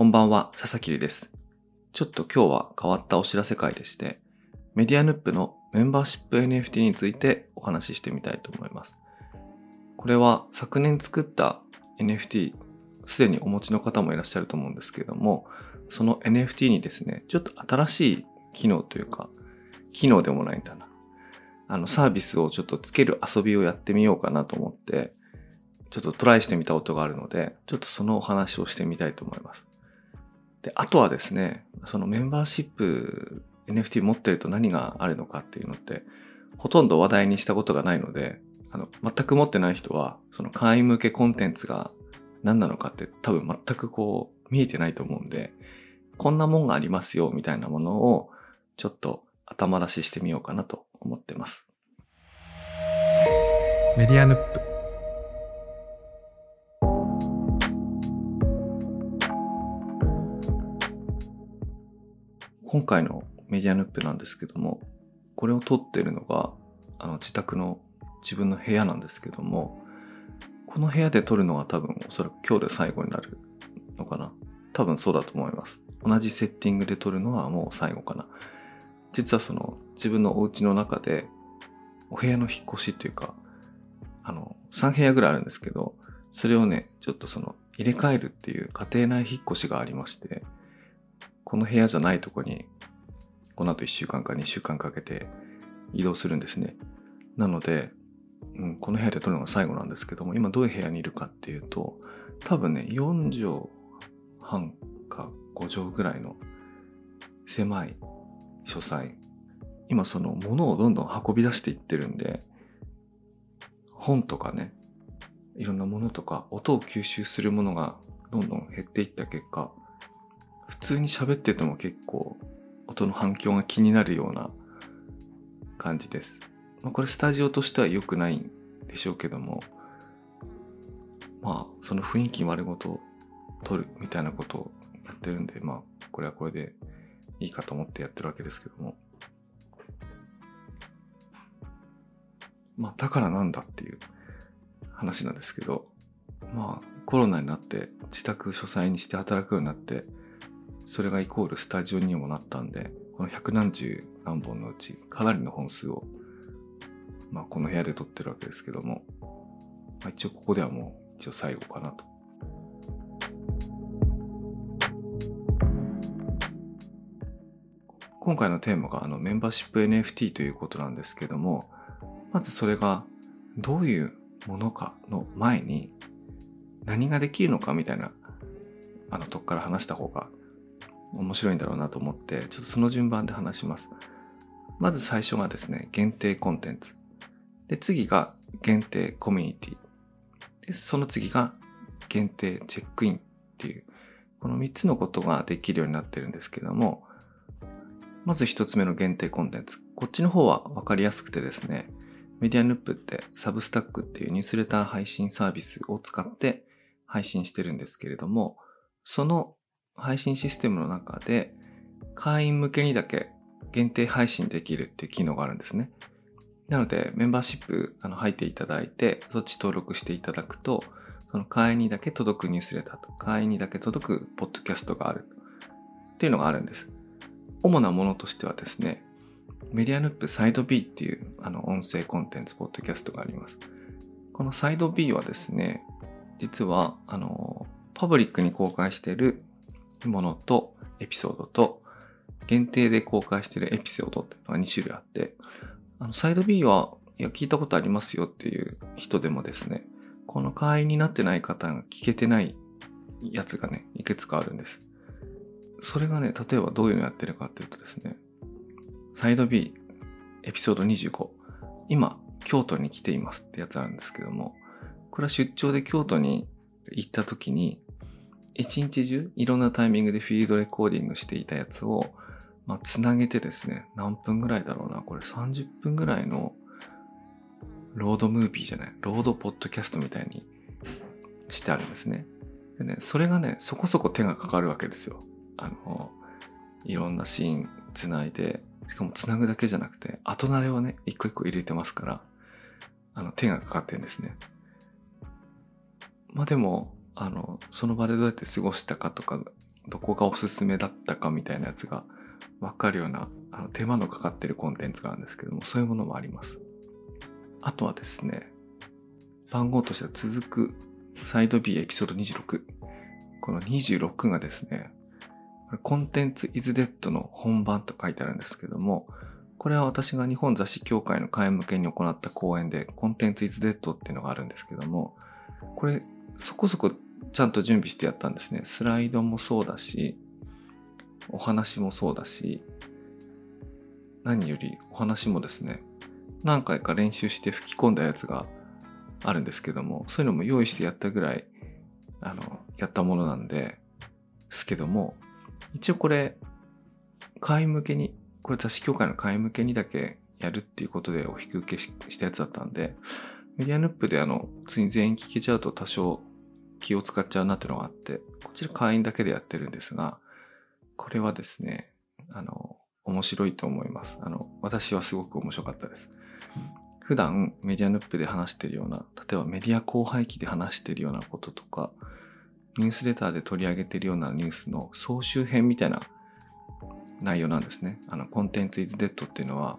こんばんは、佐々木です。ちょっと今日は変わったお知らせ会でして、メディアヌップのメンバーシップ NFT についてお話ししてみたいと思います。これは昨年作った NFT、すでにお持ちの方もいらっしゃると思うんですけれども、その NFT にですね、ちょっと新しい機能というか、機能でもないんだな。あの、サービスをちょっとつける遊びをやってみようかなと思って、ちょっとトライしてみたことがあるので、ちょっとそのお話をしてみたいと思います。で、あとはですね、そのメンバーシップ NFT 持ってると何があるのかっていうのって、ほとんど話題にしたことがないので、あの、全く持ってない人は、その会員向けコンテンツが何なのかって多分全くこう見えてないと思うんで、こんなもんがありますよみたいなものをちょっと頭出ししてみようかなと思ってます。メディアヌップ今回のメディアヌップなんですけどもこれを撮ってるのがあの自宅の自分の部屋なんですけどもこの部屋で撮るのは多分おそらく今日で最後になるのかな。多分そうだと思います。同じセッティングで撮るのはもう最後かな。実はその自分のお家の中でお部屋の引っ越しっていうかあの、3部屋ぐらいあるんですけど、それをね、ちょっとその、入れ替えるっていう家庭内引っ越しがありまして、この部屋じゃないとこに、この後1週間か2週間かけて移動するんですね。なので、うん、この部屋で撮るのが最後なんですけども、今どういう部屋にいるかっていうと、多分ね、4畳半か5畳ぐらいの狭い書斎。今その物をどんどん運び出していってるんで、本とかね、いろんなものとか、音を吸収するものがどんどん減っていった結果、普通に喋ってても結構音の反響が気になるような感じです。まあ、これスタジオとしては良くないんでしょうけども、まあ、その雰囲気丸ごと取るみたいなことをやってるんで、まあ、これはこれでいいかと思ってやってるわけですけども。まあ、だからなんだっていう話なんですけど、まあ、コロナになって自宅書斎にして働くようになって、それがイコールスタジオにもなったんで、この百何十何本のうち、かなりの本数を、まあ、この部屋で撮ってるわけですけども、まあ、一応ここではもう、一応最後かなと。今回のテーマがあのメンバーシップ NFT ということなんですけども、まずそれがどういうものかの前に何ができるのかみたいなあのとこから話した方が面白いんだろうなと思ってちょっとその順番で話します。まず最初がですね、限定コンテンツ。で、次が限定コミュニティ。で、その次が限定チェックインっていう、この3つのことができるようになってるんですけども、まず1つ目の限定コンテンツ。こっちの方はわかりやすくてですね、メディアヌップってサブスタックっていうニュースレター配信サービスを使って配信してるんですけれども、その配信システムの中で会員向けにだけ限定配信できるっていう機能があるんですね。なので、メンバーシップあの入っていただいて、そっち登録していただくと、その会員にだけ届くニュースレターと、会員にだけ届くポッドキャストがあるっていうのがあるんです。主なものとしてはですね、メディアヌップサイド B っていうあの音声コンテンツ、ポッドキャストがあります。このサイド B はですね、実は、あの、パブリックに公開しているものとエピソードと、限定で公開しているエピソードっていうのが2種類あって、あの、サイド B は、いや、聞いたことありますよっていう人でもですね、この会員になってない方が聞けてないやつがね、いくつかあるんです。それがね、例えばどういうのやってるかっていうとですね、サイド B エピソード25今京都に来ていますってやつあるんですけどもこれは出張で京都に行った時に一日中いろんなタイミングでフィールドレコーディングしていたやつをまあ、つなげてですね、何分ぐらいだろうな、これ30分ぐらいのロードムービーじゃない、ロードポッドキャストみたいにしてあるんですね。でね、それがね、そこそこ手がかかるわけですよ。あの、いろんなシーンつないで、しかもつなぐだけじゃなくて、後慣れをね、一個一個入れてますから、あの、手がかかってるんですね。まあでも、あの、その場でどうやって過ごしたかとか、どこがおすすめだったかみたいなやつがわかるような、あの、手間のかかってるコンテンツがあるんですけども、そういうものもあります。あとはですね、番号としては続くサイド B エピソード26。この26がですね、コンテンツ is dead の本番と書いてあるんですけども、これは私が日本雑誌協会の会員向けに行った講演で、コンテンツ is dead っていうのがあるんですけども、これそこそこちゃんと準備してやったんですね。スライドもそうだし、お話もそうだし、何よりお話もですね、何回か練習して吹き込んだやつがあるんですけども、そういうのも用意してやったぐらい、あの、やったものなんで、すけども、一応これ、会員向けに、これ雑誌協会の会員向けにだけやるっていうことでお引き受けしたやつだったんで、メディアヌップであの、普通に全員聞けちゃうと多少気を使っちゃうなっていうのがあって、こちら会員だけでやってるんですが、これはですね、あの、面白いと思います。あの、私はすごく面白かったです。普段メディアヌップで話してるような、例えばメディア広廃棄で話してるようなこととか、ニュースレターで取り上げてるようなニュースの総集編みたいな内容なんですね。あの、コンテンツ is dead っていうのは、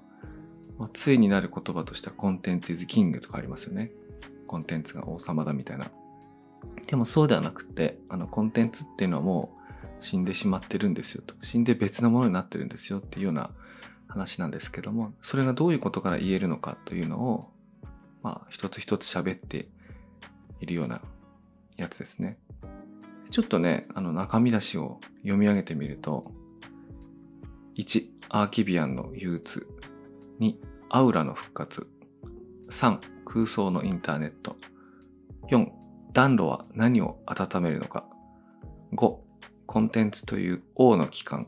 まあ、ついになる言葉としてはコンテンツ is king とかありますよね。コンテンツが王様だみたいな。でもそうではなくて、あの、コンテンツっていうのはもう死んでしまってるんですよと。死んで別のものになってるんですよっていうような話なんですけども、それがどういうことから言えるのかというのを、まあ、一つ一つ喋っているようなやつですね。ちょっとね、あの中身出しを読み上げてみると、1、アーキビアンの憂鬱。2、アウラの復活。3、空想のインターネット。4、暖炉は何を温めるのか。5、コンテンツという王の機関。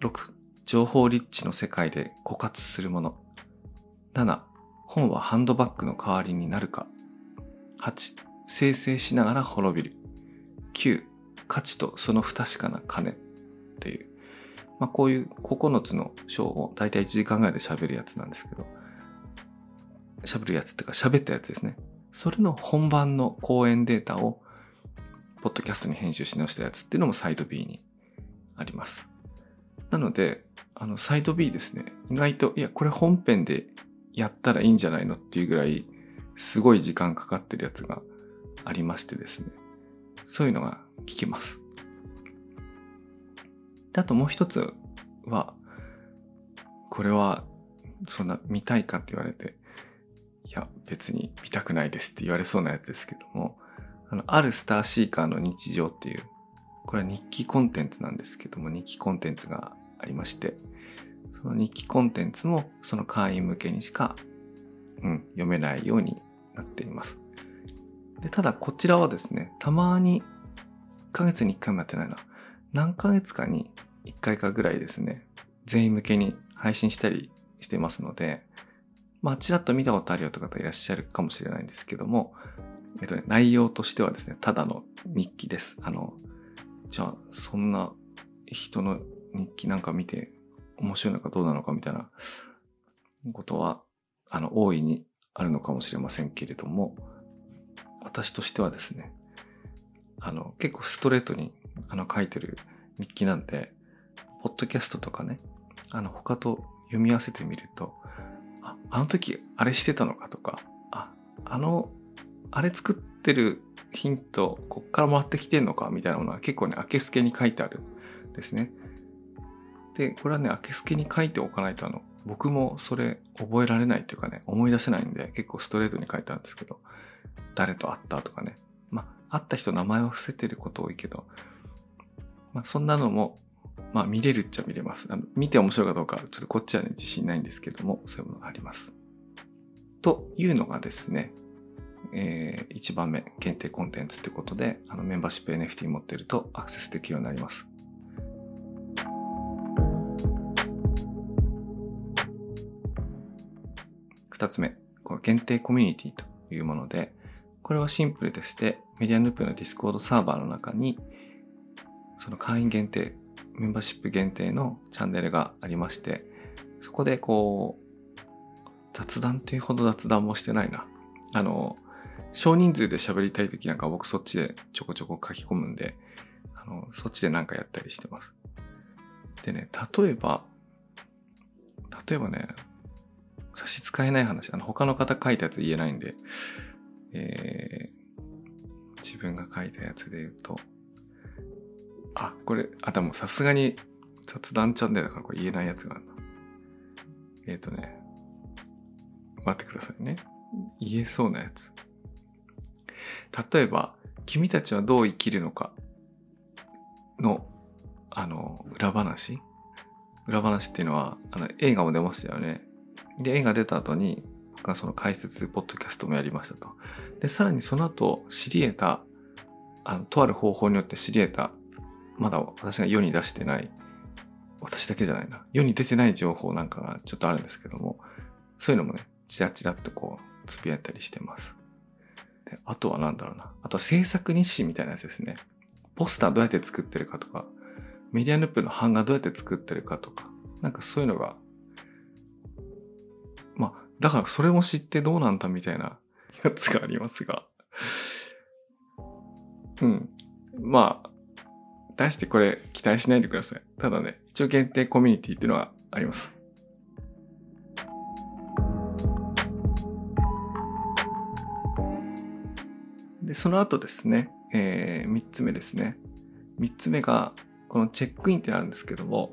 6、情報リッチの世界で枯渇するもの。7、本はハンドバッグの代わりになるか。8、生成しながら滅びる。9、価値とその不確かな金っていう、まあ、こういう9つの章をだいたい1時間ぐらいで喋るやつなんですけど、喋るやつっていうか喋ったやつですね。それの本番の講演データを、ポッドキャストに編集し直したやつっていうのもサイド B にあります。なので、あの、サイド B ですね。意外と、いや、これ本編でやったらいいんじゃないのっていうぐらい、すごい時間かかってるやつがありましてですね。そういうのが聞けます。であともう一つは、これはそんな見たいかって言われて、や別に見たくないですって言われそうなやつですけども、あの、あるスターシーカーの日常っていう、これは日記コンテンツなんですけども、日記コンテンツがありまして、その日記コンテンツもその会員向けにしか、うん、読めないようになっています。で、ただこちらはですね、たまに1ヶ月に1回もやってないな。何ヶ月かに1回かぐらいですね、全員向けに配信したりしてますので、まあ、ちらっと見たことあるよという方いらっしゃるかもしれないんですけども、えっとね、内容としてはですね、ただの日記です。あの、じゃあ、そんな人の日記なんか見て面白いのかどうなのかみたいなことは、あの、大いにあるのかもしれませんけれども、私としてはですね、あの、結構ストレートにあの書いてる日記なんで、ポッドキャストとかね、あの、他と読み合わせてみると、あ、の時あれしてたのかとか、あ、あの、あれ作ってるヒント、こっからもらってきてんのかみたいなものは結構ね、明けすけに書いてあるんですね。で、これはね、明けすけに書いておかないと、あの、僕もそれ覚えられないっていうかね、思い出せないんで、結構ストレートに書いてあるんですけど、誰と会ったとかね。まあ、会った人名前は伏せてること多いけど、まあ、そんなのも、まあ、見れるっちゃ見れます。あの見て面白いかどうか、ちょっとこっちはね、自信ないんですけども、そういうものがあります。というのがですね、えー、1番目、限定コンテンツということで、あのメンバーシップ NFT 持ってるとアクセスできるようになります。二つ目、この限定コミュニティというもので、これはシンプルでして、メディアヌップのディスコードサーバーの中に、その会員限定、メンバーシップ限定のチャンネルがありまして、そこでこう、雑談っていうほど雑談もしてないな。あの、少人数で喋りたい時なんか僕そっちでちょこちょこ書き込むんで、あの、そっちでなんかやったりしてます。でね、例えば、例えばね、差し支えない話、あの、他の方書いたやつ言えないんで、えー、自分が書いたやつで言うと、あ、これ、あ、でもさすがに雑談チャンネルだからこれ言えないやつがあるな。えっ、ー、とね、待ってくださいね。言えそうなやつ。例えば、君たちはどう生きるのかの、あの、裏話裏話っていうのは、あの、映画も出ましたよね。で、映画出た後に、僕はその解説、ポッドキャストもやりましたと。で、さらにその後、知り得た、あの、とある方法によって知り得た、まだ私が世に出してない、私だけじゃないな。世に出てない情報なんかがちょっとあるんですけども、そういうのもね、チラチラっとこう、つぶやいたりしてます。で、あとは何だろうな。あとは制作日誌みたいなやつですね。ポスターどうやって作ってるかとか、メディアヌップの版画どうやって作ってるかとか、なんかそういうのが、まあ、だからそれも知ってどうなんだみたいなやつがありますが、うん。まあ、出してこれ期待しないでください。ただね、一応限定コミュニティっていうのはあります。で、その後ですね、えー、3つ目ですね。3つ目が、このチェックインってあるんですけども、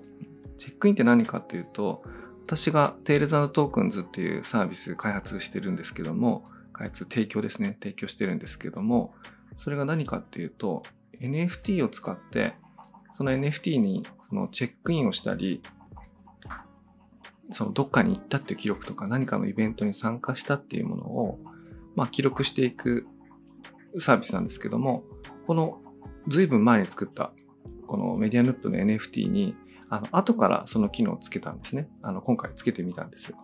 チェックインって何かっていうと、私が Tails Tokens っていうサービス開発してるんですけども、開発提供ですね、提供してるんですけども、それが何かっていうと、NFT を使って、その NFT にそのチェックインをしたり、そのどっかに行ったっていう記録とか何かのイベントに参加したっていうものを、まあ記録していくサービスなんですけども、この随分前に作ったこのメディアヌップの NFT に、あの、後からその機能をつけたんですね。あの、今回つけてみたんです。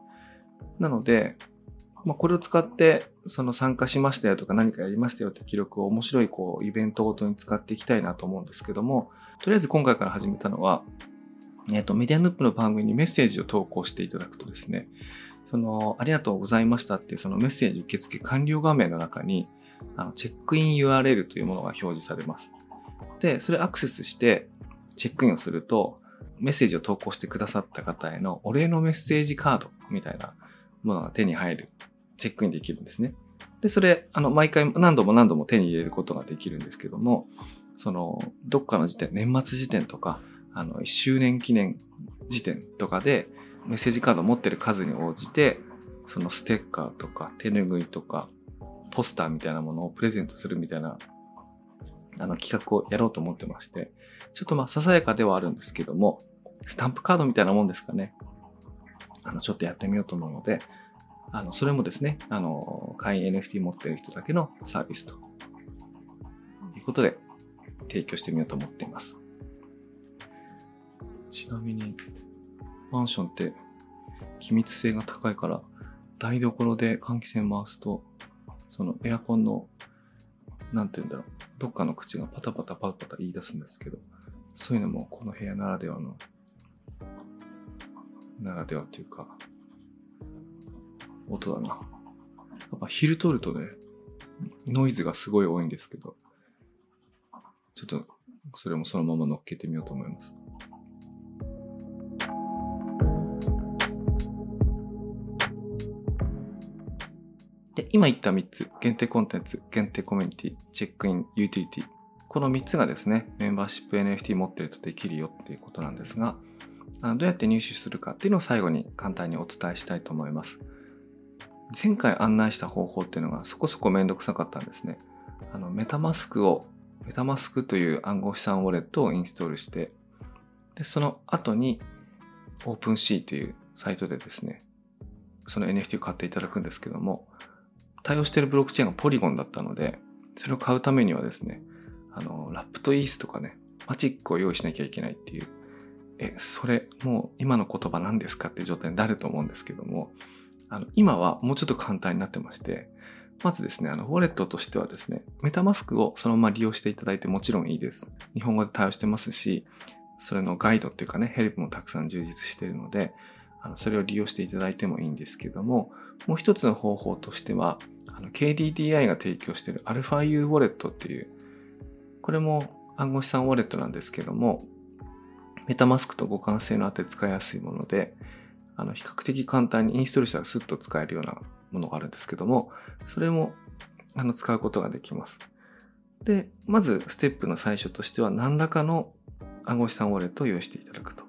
なので、まあ、これを使って、その参加しましたよとか何かやりましたよって記録を面白いこうイベントごとに使っていきたいなと思うんですけども、とりあえず今回から始めたのは、えっ、ー、と、メディアヌップの番組にメッセージを投稿していただくとですね、その、ありがとうございましたっていうそのメッセージ受付完了画面の中に、あのチェックイン URL というものが表示されます。で、それアクセスしてチェックインをすると、メッセージを投稿してくださった方へのお礼のメッセージカードみたいなものが手に入る、チェックインできるんですね。で、それ、あの、毎回何度も何度も手に入れることができるんですけども、その、どっかの時点、年末時点とか、あの、1周年記念時点とかで、メッセージカード持ってる数に応じて、そのステッカーとか手ぬぐいとか、ポスターみたいなものをプレゼントするみたいな、あの企画をやろうと思ってまして、ちょっとまあささやかではあるんですけども、スタンプカードみたいなもんですかね。あの、ちょっとやってみようと思うので、あの、それもですね、あの、会員 NFT 持ってる人だけのサービスということで提供してみようと思っています。ちなみに、マンションって機密性が高いから、台所で換気扇回すとそのエアコンの、なんて言うんだろう、どっかの口がパタパタパタパタ言い出すんですけど、そういうのもこの部屋ならではの、ならではっていうか、音だな。やっぱ昼撮るとね、ノイズがすごい多いんですけど、ちょっとそれもそのまま乗っけてみようと思います。で、今言った3つ、限定コンテンツ、限定コミュニティ、チェックイン、ユーティリティ。この3つがですね、メンバーシップ NFT 持ってるとできるよっていうことなんですが、あのどうやって入手するかっていうのを最後に簡単にお伝えしたいと思います。前回案内した方法っていうのがそこそこめんどくさかったんですね。あの、メタマスクを、メタマスクという暗号資産ウォレットをインストールして、で、その後に OpenC というサイトでですね、その NFT を買っていただくんですけども、対応しているブロックチェーンがポリゴンだったので、それを買うためにはですね、あの、ラップとイースとかね、マジックを用意しなきゃいけないっていう、え、それ、もう今の言葉何ですかっていう状態になると思うんですけども、あの、今はもうちょっと簡単になってまして、まずですね、あの、ウォレットとしてはですね、メタマスクをそのまま利用していただいてもちろんいいです。日本語で対応してますし、それのガイドっていうかね、ヘルプもたくさん充実しているので、あのそれを利用していただいてもいいんですけども、もう一つの方法としては、KDDI が提供している αU ウォレットっていう、これも暗号資産ウォレットなんですけども、メタマスクと互換性のあって使いやすいもので、あの比較的簡単にインストールしたらスッと使えるようなものがあるんですけども、それもあの使うことができます。で、まずステップの最初としては何らかの暗号資産ウォレットを用意していただくと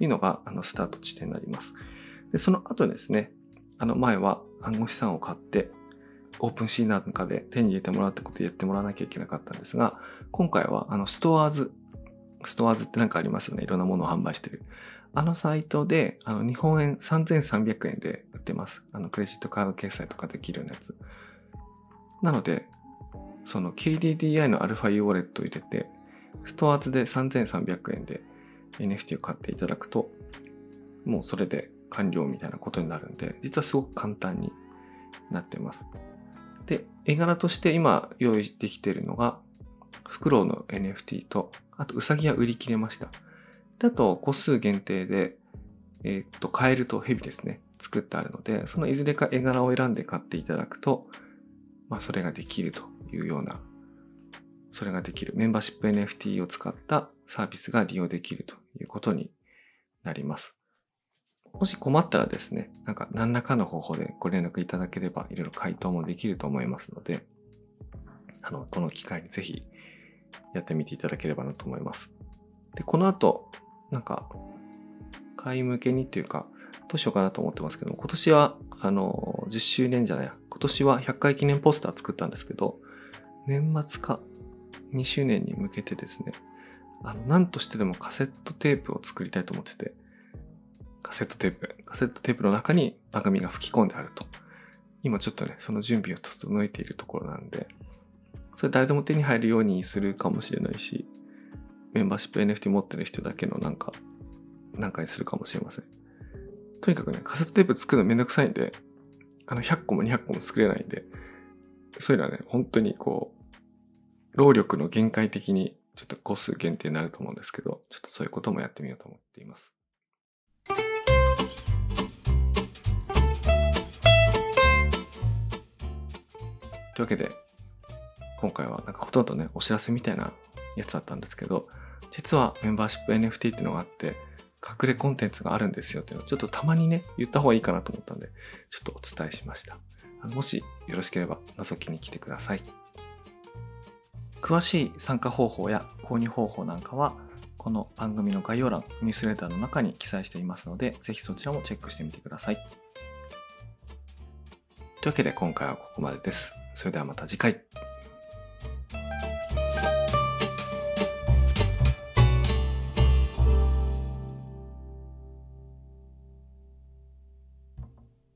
いうのがあのスタート地点になります。で、その後ですね、あの前は暗号資産を買ってオープンシーなんかで手に入れてもらうってことをやってもらわなきゃいけなかったんですが、今回はあのストアーズ、ストアーズってなんかありますよね。いろんなものを販売してる。あのサイトで、あの日本円3300円で売ってます。あのクレジットカード決済とかできるようなやつ。なので、その KDDI の αU ウォレットを入れて、ストアーズで3300円で NFT を買っていただくと、もうそれで完了みたいなことになるんで、実はすごく簡単になってます。で、絵柄として今用意できているのが、フクロウの NFT と、あとウサギは売り切れました。であと個数限定で、えっ、と、カエルとヘビですね、作ってあるので、そのいずれか絵柄を選んで買っていただくと、まあ、それができるというような、それができるメンバーシップ NFT を使ったサービスが利用できるということになります。もし困ったらですね、なんか何らかの方法でご連絡いただければいろいろ回答もできると思いますので、あの、この機会にぜひやってみていただければなと思います。で、この後、なんか、会員向けにっていうか、どうしようかなと思ってますけど今年は、あの、10周年じゃない、今年は100回記念ポスター作ったんですけど、年末か2周年に向けてですね、あの、何としてでもカセットテープを作りたいと思ってて、カセットテープ、カセットテープの中に番組が吹き込んであると。今ちょっとね、その準備を整えているところなんで、それ誰でも手に入るようにするかもしれないし、メンバーシップ NFT 持ってる人だけのなんか、なんかにするかもしれません。とにかくね、カセットテープ作るのめんどくさいんで、あの、100個も200個も作れないんで、そういうのはね、本当にこう、労力の限界的にちょっと個数限定になると思うんですけど、ちょっとそういうこともやってみようと思っています。というわけで、今回はなんかほとんどね、お知らせみたいなやつだったんですけど、実はメンバーシップ NFT っていうのがあって、隠れコンテンツがあるんですよっていうのをちょっとたまにね、言った方がいいかなと思ったんで、ちょっとお伝えしました。もしよろしければ覗きに来てください。詳しい参加方法や購入方法なんかは、この番組の概要欄、ニュースレターの中に記載していますので、ぜひそちらもチェックしてみてください。というわけで今回はここまでです。それではまた次回。